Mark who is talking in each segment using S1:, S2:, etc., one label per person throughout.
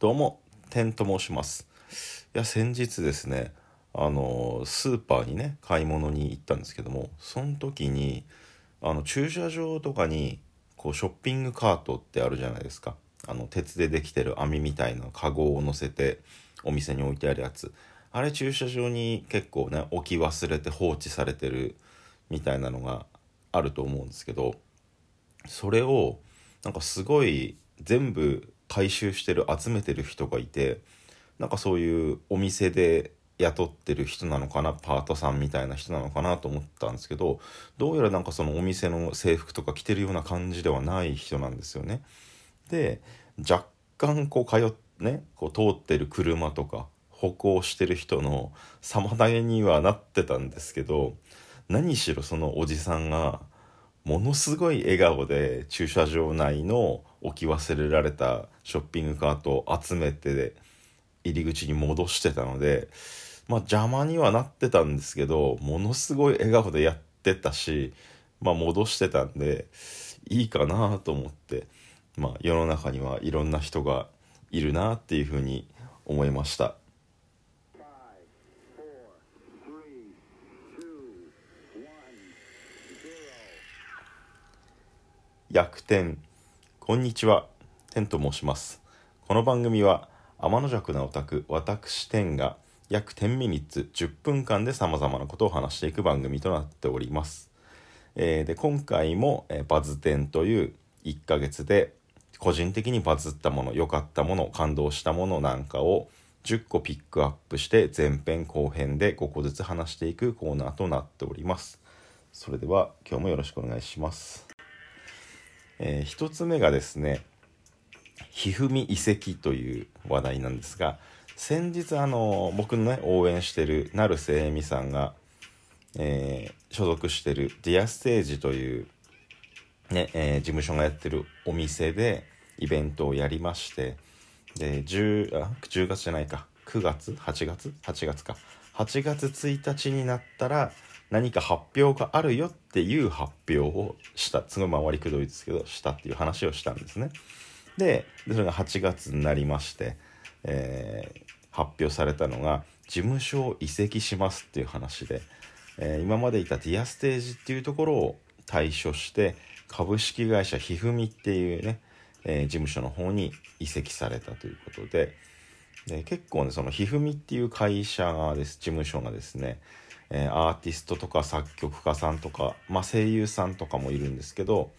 S1: どうも、テンと申します。いや、先日ですね、あの、スーパーにね、買い物に行ったんですけども、その時に、あの、駐車場とかに、こう、ショッピングカートってあるじゃないですか。あの、鉄でできてる網みたいなカゴを乗せて、お店に置いてあるやつ。あれ駐車場に結構ね、置き忘れて放置されてるみたいなのがあると思うんですけど、それを、なんかすごい全部回収してる集めてる人がいてなんかそういうお店で雇ってる人なのかなパートさんみたいな人なのかなと思ったんですけどどうやらなんかそのお店の制服とか着てるような感じではない人なんですよね。で若干こう通っねこう通ってる車とか歩行してる人の妨げにはなってたんですけど何しろそのおじさんがものすごい笑顔で駐車場内の置き忘れられたショッピングカートを集めて入り口に戻してたのでまあ邪魔にはなってたんですけどものすごい笑顔でやってたしまあ戻してたんでいいかなと思ってまあ世の中にはいろんな人がいるなっていうふうに思いました。逆転。こんにちは。天と申します。この番組は天の弱なオタク私天が約10ミニッツ10分間で様々なことを話していく番組となっております、えー、で今回も、えー、バズ天という1ヶ月で個人的にバズったもの良かったもの感動したものなんかを10個ピックアップして前編後編で5個ずつ話していくコーナーとなっております。それでは今日もよろしくお願いします。えー、1つ目がですねひふみ遺跡という話題なんですが先日あの僕のね応援してる成瀬恵美さんが、えー、所属してるディアステージというね、えー、事務所がやってるお店でイベントをやりましてで 10, あ10月じゃないか。9月？8月？8月か。8月1日になったら何か発表があるよっていう発表をしたすごい回りくどいですけどしたっていう話をしたんですね。でそれが8月になりまして、えー、発表されたのが事務所を移籍しますっていう話で、えー、今までいたディアステージっていうところを退所して株式会社ひふみっていうね、えー、事務所の方に移籍されたということでで結構ねそのひふみっていう会社がです事務所がですねえー、アーティストとか作曲家さんとか、まあ、声優さんとかもいるんですけど、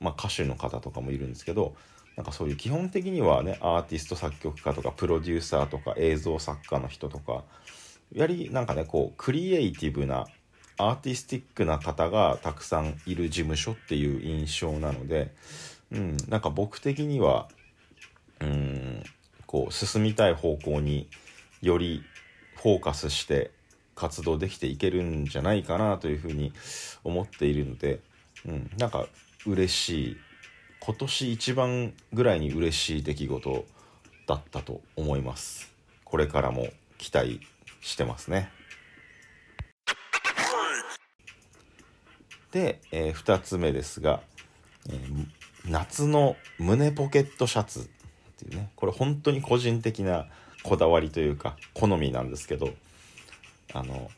S1: まあ、歌手の方とかもいるんですけどなんかそういう基本的にはねアーティスト作曲家とかプロデューサーとか映像作家の人とかやりなんかねこうクリエイティブなアーティスティックな方がたくさんいる事務所っていう印象なので、うん、なんか僕的にはうんこう進みたい方向によりフォーカスして活動できていけるんじゃないかなというふうに思っているので、うん、なんか嬉しい。今年一番ぐらいに嬉しい出来事だったと思います。これからも期待してますね。で、えー、2つ目ですが、えー、夏の胸ポケットシャツっていうね。これ本当に個人的なこだわりというか好みなんですけどあの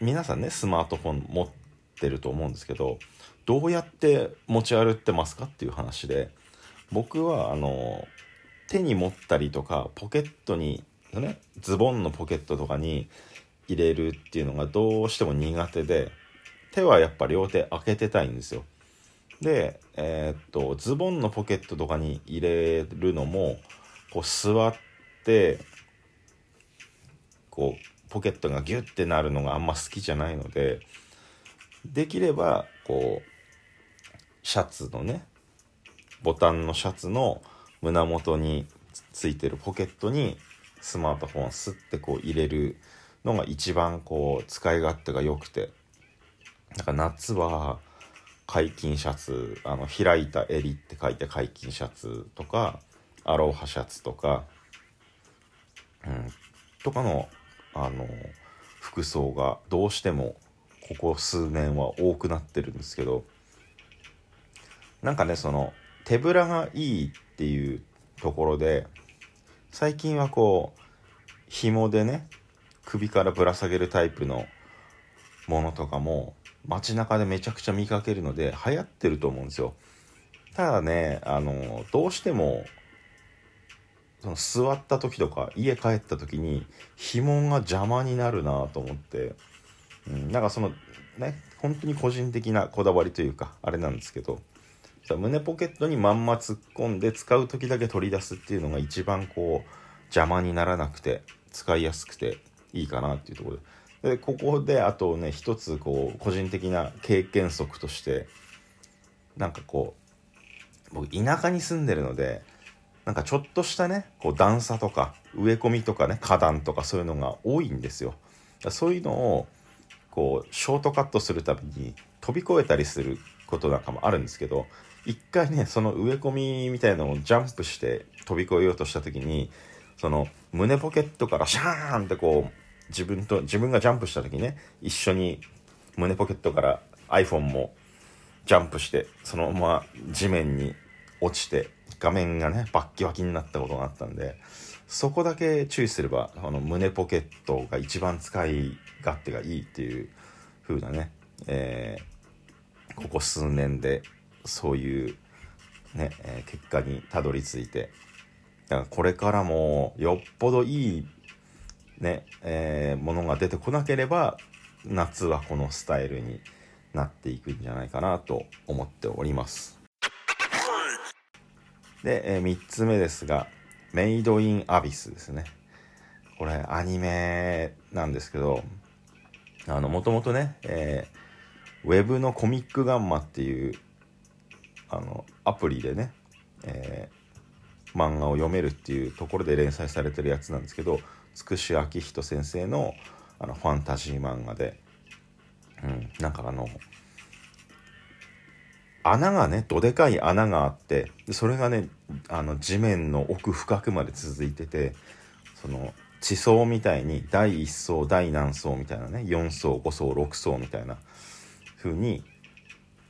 S1: 皆さんねスマートフォン持ってると思うんですけどどうやって持ち歩ってますかっていう話で僕はあの手に持ったりとかポケットに、ね、ズボンのポケットとかに入れるっていうのがどうしても苦手で手はやっぱ両手開けてたいんですよ。で、えー、っとズボンのポケットとかに入れるのもこう座ってこうポケットがギュッてなるのがあんま好きじゃないのでできればこうシャツのねボタンのシャツの胸元についてるポケットにスマートフォンをスッてこう入れるのが一番こう使い勝手が良くてなんか夏は解禁シャツあの開いた襟って書いて解禁シャツとかアロハシャツとか、うん、とかのあの服装がどうしてもここ数年は多くなってるんですけどなんかねその手ぶらがいいっていうところで最近はこう紐でね首からぶら下げるタイプのものとかも街中でめちゃくちゃ見かけるので流行ってると思うんですよ。ただねあのどうしてもその座った時とか家帰った時に紐が邪魔になるなと思って、うん、なんかそのね本当に個人的なこだわりというかあれなんですけど胸ポケットにまんま突っ込んで使う時だけ取り出すっていうのが一番こう邪魔にならなくて使いやすくていいかなっていうところで。でここであとね一つこう個人的な経験則としてなんかこう僕田舎に住んでるのでなんかちょっとしたねこう段差とか植え込みとかね花壇とかそういうのが多いんですよ。そういうのをこうショートカットするために飛び越えたりすることなんかもあるんですけど一回ねその植え込みみたいなのをジャンプして飛び越えようとした時にその胸ポケットからシャーンってこう自分と自分がジャンプした時ね一緒に胸ポケットから iPhone もジャンプしてそのまま地面に落ちて画面がねバッキバキになったことがあったんでそこだけ注意すればあの胸ポケットが一番使い勝手がいいっていう風なね、えー、ここ数年でそういうね、えー、結果にたどり着いてだからこれからもよっぽどいいね、えー、ものが出てこなければ夏はこのスタイルになっていくんじゃないかなと思っております。で、えー、3つ目ですが、メイドインアビスですね。これアニメなんですけど、あの、もともとね、えー、ウェブのコミックガンマっていう、あの、アプリでね、え漫画を読めるっていうところで連載されてるやつなんですけどつくし明人先生のあのファンタジー漫画で、うん、なんかあの穴がねどでかい穴があってそれがねあの地面の奥深くまで続いててその地層みたいに第1層第何層みたいなね4層5層6層みたいな風に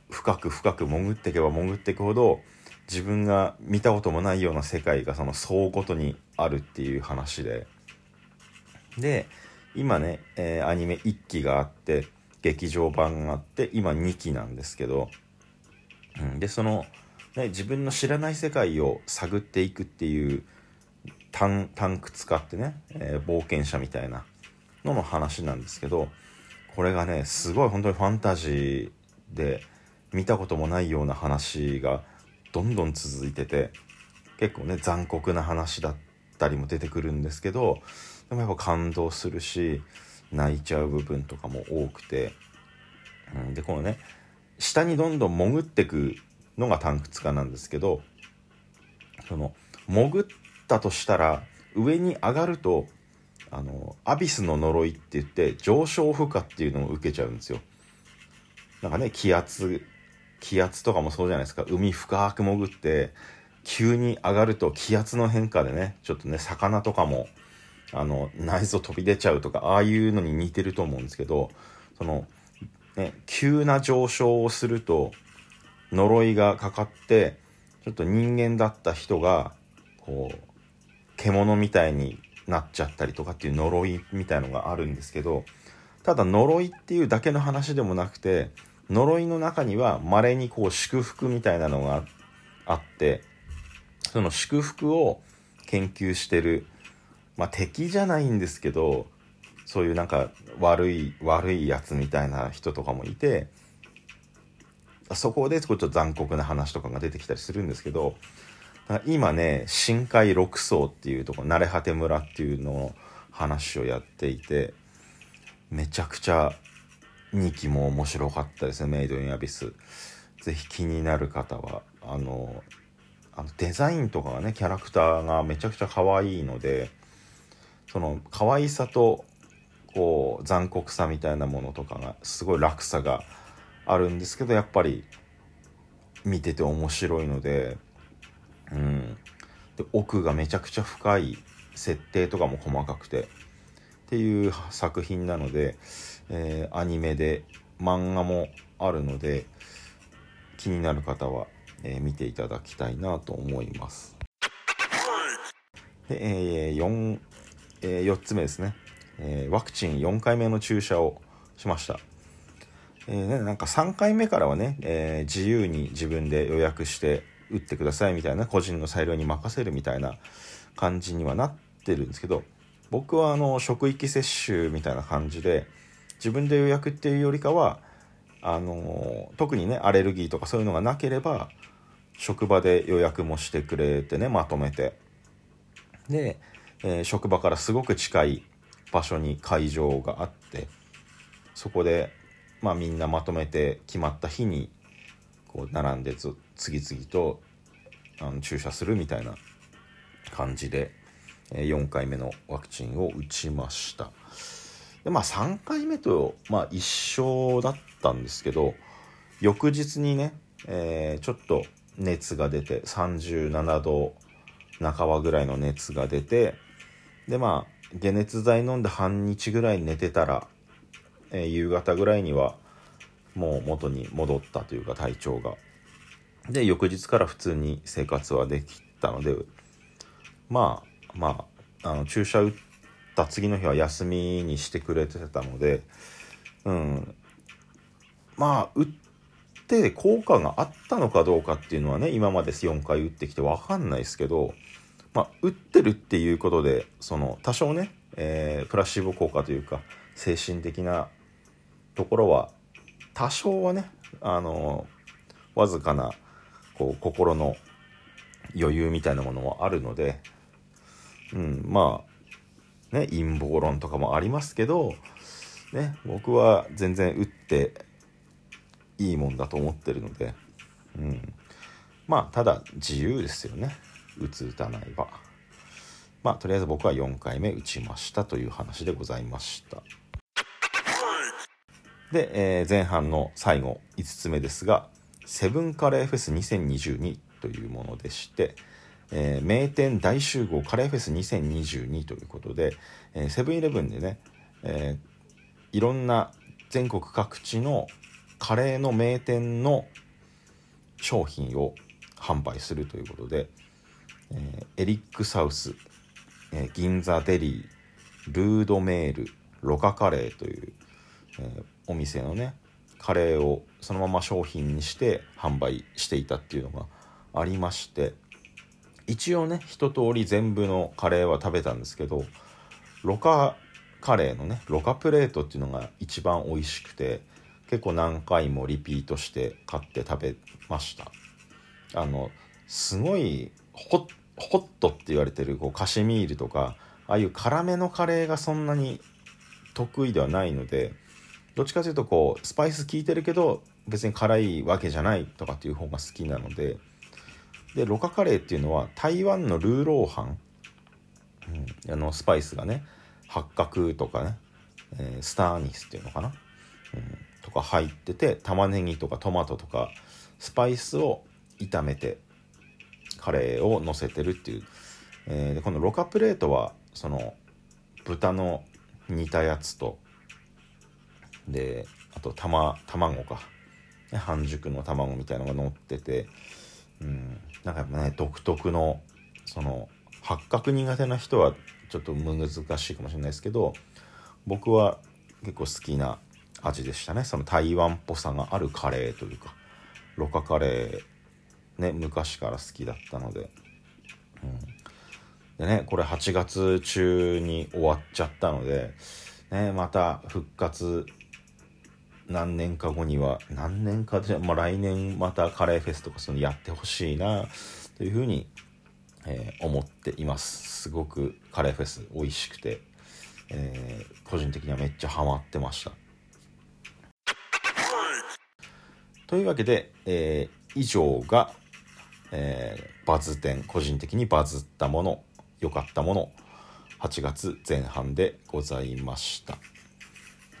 S1: 深く深く潜っていけば潜っていくほど自分が見たこともないような世界がその層ごとにあるっていう話で。で今ね、えー、アニメ1期があって劇場版があって今2期なんですけど、うん、でその、ね、自分の知らない世界を探っていくっていうタンタンク使ってね、えー、冒険者みたいなのの話なんですけどこれがねすごい本当にファンタジーで見たこともないような話がどんどん続いてて結構ね残酷な話だったりも出てくるんですけどでもやっぱ感動するし泣いちゃう部分とかも多くて、うん、でこのね下にどんどん潜ってくのがタンクツカなんですけどその潜ったとしたら上に上がるとあのアビスの呪いって言って上昇負荷っていうのを受けちゃうんですよ。なんかね気圧気圧とかもそうじゃないですか海深く潜って急に上がると気圧の変化でねちょっとね魚とかもあの内臓飛び出ちゃうとかああいうのに似てると思うんですけどその、ね、急な上昇をすると呪いがかかってちょっと人間だった人がこう獣みたいになっちゃったりとかっていう呪いみたいのがあるんですけどただ呪いっていうだけの話でもなくて呪いの中には稀にこう祝福みたいなのがあってその祝福を研究してるまあ敵じゃないんですけどそういうなんか悪い悪いやつみたいな人とかもいてそこでちょっと残酷な話とかが出てきたりするんですけど今ね深海6層っていうとこ慣れ果て村っていうのを話をやっていてめちゃくちゃ2期も面白かったですねメイドインアビス。ぜひ気になる方はあのあのデザインとかがねキャラクターがめちゃくちゃ可愛いのでその可愛さとこう残酷さみたいなものとかがすごい落差があるんですけどやっぱり見てて面白いのでうん。で奥がめちゃくちゃ深い設定とかも細かくてっていう作品なのでえー、アニメで漫画もあるので気になる方は、えー、見ていただきたいなと思います。で、えー 4, えー4つ目ですね、えーワクチン4回目の注射をしました。えーね、なんか3回目からはね、えー自由に自分で予約して打ってくださいみたいな個人の裁量に任せるみたいな感じにはなってるんですけど僕はあの職域接種みたいな感じで自分で予約っていうよりかはあの特にねアレルギーとかそういうのがなければ職場で予約もしてくれてねまとめてで、えー職場からすごく近い場所に会場があってそこで、まあ、みんなまとめて決まった日にこう並んで次々とあの注射するみたいな感じで、4回目のワクチンを打ちました。でまあ3回目と、まあ、一緒だったんですけど翌日にね、えーちょっと熱が出て37度半ばぐらいの熱が出てでまあ解熱剤飲んで半日ぐらい寝てたら、えー夕方ぐらいにはもう元に戻ったというか体調が。で翌日から普通に生活はできたのでまあまああの注射打った次の日は休みにしてくれてたのでうん。まあ打って効果があったのかどうかっていうのはね今まで4回打ってきて分かんないですけど、まあ、打ってるっていうことでその多少ね、えープラシーボ効果というか精神的なところは多少はねあのわずかなこう心の余裕みたいなものもあるので、うん、まあね陰謀論とかもありますけど、ね、僕は全然打っていいもんだと思ってるので、うん、まあただ自由ですよね。打つ打たないは。まあとりあえず僕は4回目打ちましたという話でございました。で、えー前半の最後5つ目ですがセブンカレーフェス2022というものでして、えー名店大集合カレーフェス2022ということでえーセブンイレブンでね、えーいろんな全国各地のカレーの名店の商品を販売するということで、えーエリックサウス、えー銀座デリールードメールロカカレーという、えーお店のねカレーをそのまま商品にして販売していたっていうのがありまして一応ね一通り全部のカレーは食べたんですけどロカカレーのねロカプレートっていうのが一番美味しくて結構何回もリピートして買って食べました。あのすごいホホットって言われてるこうカシミールとかああいう辛めのカレーがそんなに得意ではないのでどっちかというとこうスパイス効いてるけど別に辛いわけじゃないとかっていう方が好きなのででロカカレーっていうのは台湾のルーローハン、うん、あのスパイスがね八角とかね、えースターニスっていうのかな、うん、とか入ってて玉ねぎとかトマトとかスパイスを炒めてカレーを乗せてるっていう、えーでこのロカプレートはその豚の煮たやつとであと玉卵か、半熟の卵みたいのが乗ってて、うん、なんかやっぱね独特のその八角苦手な人はちょっと難しいかもしれないですけど僕は結構好きな味でしたね。その台湾っぽさがあるカレーというかロカカレーね昔から好きだったので、うん、でねこれ8月中に終わっちゃったので、ね、また復活何年か後には何年かで、まあ、来年またカレーフェスとかそのやってほしいなというふうに、えー思っています。すごくカレーフェス美味しくて、えー個人的にはめっちゃハマってました。というわけで、えー以上が、えーバズ点個人的にバズったもの良かったもの8月前半でございました、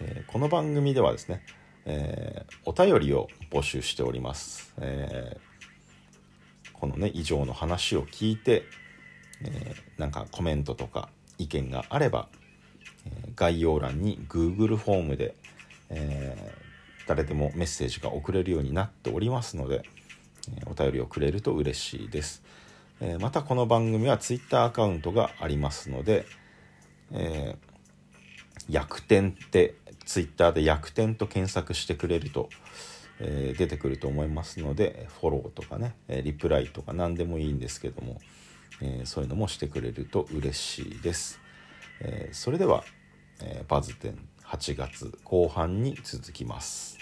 S1: えーこの番組ではですね、えーお便りを募集しております、えーこのね以上の話を聞いて、えーなんかコメントとか意見があれば、えー概要欄に Google フォームで、えー誰でもメッセージが送れるようになっておりますので、お便りをくれると嬉しいです。え、またこの番組は Twitter アカウントがありますので、えー、逆転ってツイッターで逆転と検索してくれると、えー、出てくると思いますのでフォローとかねリプライとか何でもいいんですけども、えー、そういうのもしてくれると嬉しいです、え、それでは、えバズ展8月後半に続きます。